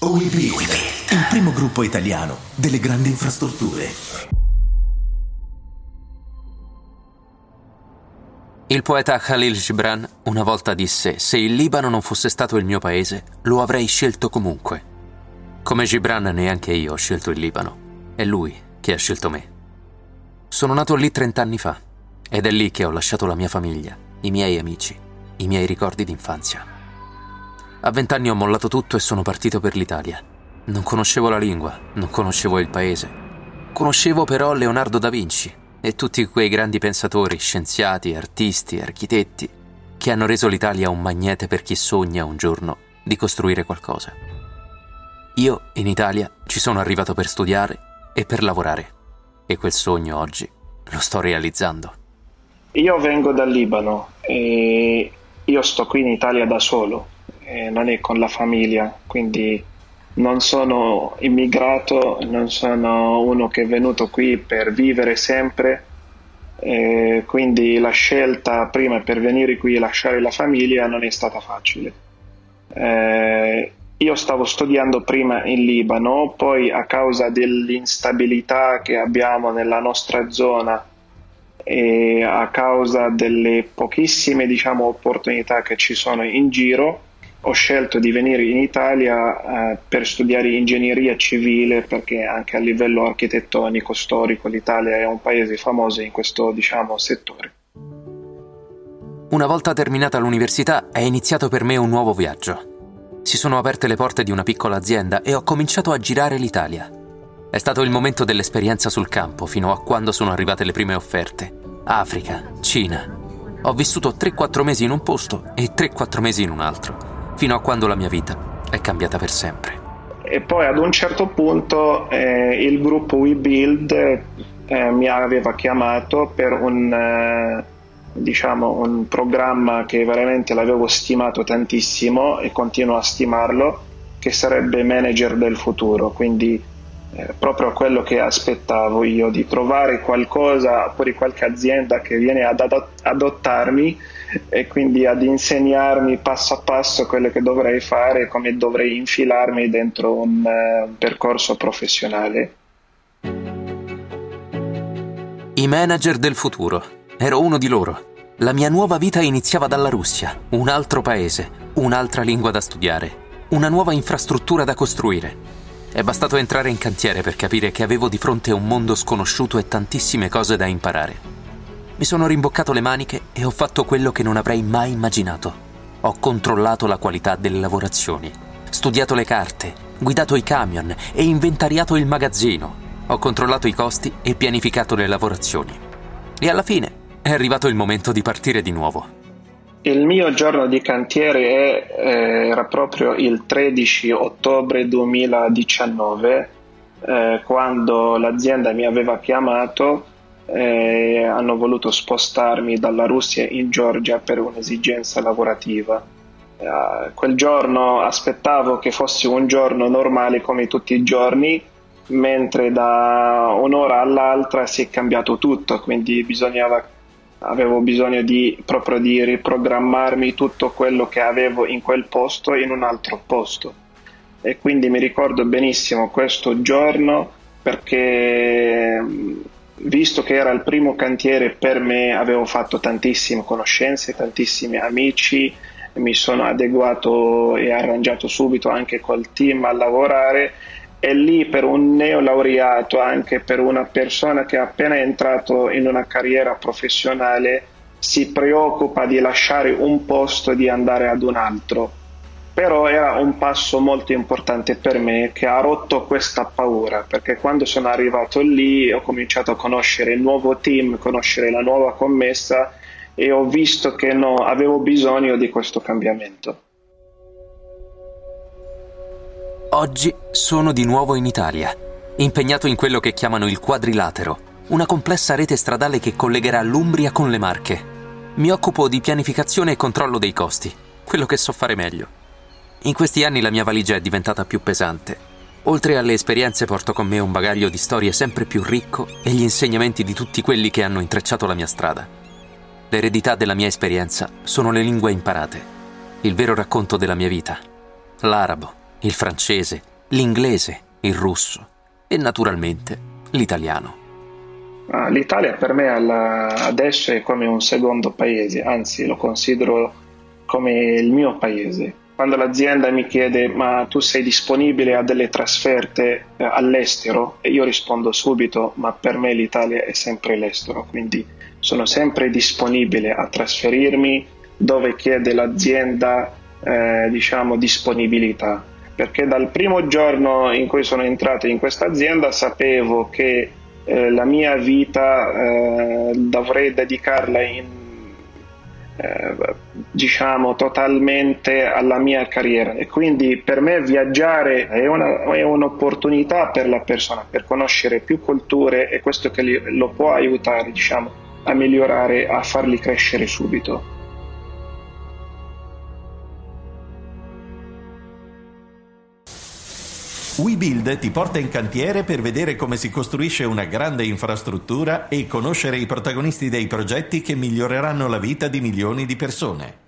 OIV, il primo gruppo italiano delle grandi infrastrutture. Il poeta Khalil Gibran una volta disse: Se il Libano non fosse stato il mio paese, lo avrei scelto comunque. Come Gibran, neanche io ho scelto il Libano. È lui che ha scelto me. Sono nato lì trent'anni fa ed è lì che ho lasciato la mia famiglia, i miei amici, i miei ricordi d'infanzia. A vent'anni ho mollato tutto e sono partito per l'Italia. Non conoscevo la lingua, non conoscevo il paese. Conoscevo però Leonardo da Vinci e tutti quei grandi pensatori, scienziati, artisti, architetti, che hanno reso l'Italia un magnete per chi sogna un giorno di costruire qualcosa. Io in Italia ci sono arrivato per studiare e per lavorare e quel sogno oggi lo sto realizzando. Io vengo dal Libano e io sto qui in Italia da solo eh, non è con la famiglia, quindi non sono immigrato, non sono uno che è venuto qui per vivere sempre, eh, quindi la scelta prima per venire qui e lasciare la famiglia non è stata facile. Eh, io stavo studiando prima in Libano, poi a causa dell'instabilità che abbiamo nella nostra zona e a causa delle pochissime diciamo, opportunità che ci sono in giro, ho scelto di venire in Italia eh, per studiare ingegneria civile perché anche a livello architettonico, storico, l'Italia è un paese famoso in questo diciamo, settore. Una volta terminata l'università è iniziato per me un nuovo viaggio. Si sono aperte le porte di una piccola azienda e ho cominciato a girare l'Italia. È stato il momento dell'esperienza sul campo fino a quando sono arrivate le prime offerte. Africa, Cina. Ho vissuto 3-4 mesi in un posto e 3-4 mesi in un altro fino a quando la mia vita è cambiata per sempre. E poi ad un certo punto eh, il gruppo WeBuild eh, mi aveva chiamato per un, eh, diciamo, un programma che veramente l'avevo stimato tantissimo e continuo a stimarlo, che sarebbe Manager del futuro, quindi eh, proprio quello che aspettavo io, di trovare qualcosa, oppure qualche azienda che viene ad adottarmi e quindi ad insegnarmi passo a passo quello che dovrei fare, come dovrei infilarmi dentro un uh, percorso professionale. I manager del futuro. Ero uno di loro. La mia nuova vita iniziava dalla Russia, un altro paese, un'altra lingua da studiare, una nuova infrastruttura da costruire. È bastato entrare in cantiere per capire che avevo di fronte un mondo sconosciuto e tantissime cose da imparare. Mi sono rimboccato le maniche e ho fatto quello che non avrei mai immaginato. Ho controllato la qualità delle lavorazioni, studiato le carte, guidato i camion e inventariato il magazzino. Ho controllato i costi e pianificato le lavorazioni. E alla fine è arrivato il momento di partire di nuovo. Il mio giorno di cantiere è, eh, era proprio il 13 ottobre 2019, eh, quando l'azienda mi aveva chiamato eh, hanno voluto spostarmi dalla Russia in Georgia per un'esigenza lavorativa. Eh, quel giorno aspettavo che fosse un giorno normale come tutti i giorni, mentre da un'ora all'altra si è cambiato tutto, quindi avevo bisogno di, proprio di riprogrammarmi tutto quello che avevo in quel posto in un altro posto. E quindi mi ricordo benissimo questo giorno perché visto che era il primo cantiere per me avevo fatto tantissime conoscenze, tantissimi amici, mi sono adeguato e arrangiato subito anche col team a lavorare. E lì per un neolaureato, anche per una persona che è appena entrato in una carriera professionale, si preoccupa di lasciare un posto e di andare ad un altro però era un passo molto importante per me che ha rotto questa paura perché quando sono arrivato lì ho cominciato a conoscere il nuovo team, conoscere la nuova commessa e ho visto che no, avevo bisogno di questo cambiamento. Oggi sono di nuovo in Italia, impegnato in quello che chiamano il quadrilatero, una complessa rete stradale che collegherà l'Umbria con le Marche. Mi occupo di pianificazione e controllo dei costi, quello che so fare meglio. In questi anni la mia valigia è diventata più pesante. Oltre alle esperienze porto con me un bagaglio di storie sempre più ricco e gli insegnamenti di tutti quelli che hanno intrecciato la mia strada. L'eredità della mia esperienza sono le lingue imparate, il vero racconto della mia vita, l'arabo, il francese, l'inglese, il russo e naturalmente l'italiano. L'Italia per me adesso è come un secondo paese, anzi lo considero come il mio paese. Quando l'azienda mi chiede ma tu sei disponibile a delle trasferte eh, all'estero? E io rispondo subito ma per me l'Italia è sempre l'estero, quindi sono sempre disponibile a trasferirmi dove chiede l'azienda eh, diciamo disponibilità. Perché dal primo giorno in cui sono entrato in questa azienda sapevo che eh, la mia vita eh, dovrei dedicarla in, eh, diciamo totalmente alla mia carriera. E quindi per me viaggiare è, una, è, un'opportunità per la persona per conoscere più culture e questo che li, lo può aiutare diciamo a migliorare a farli crescere subito WeBuild ti porta in cantiere per vedere come si costruisce una grande infrastruttura e conoscere i protagonisti dei progetti che miglioreranno la vita di milioni di persone.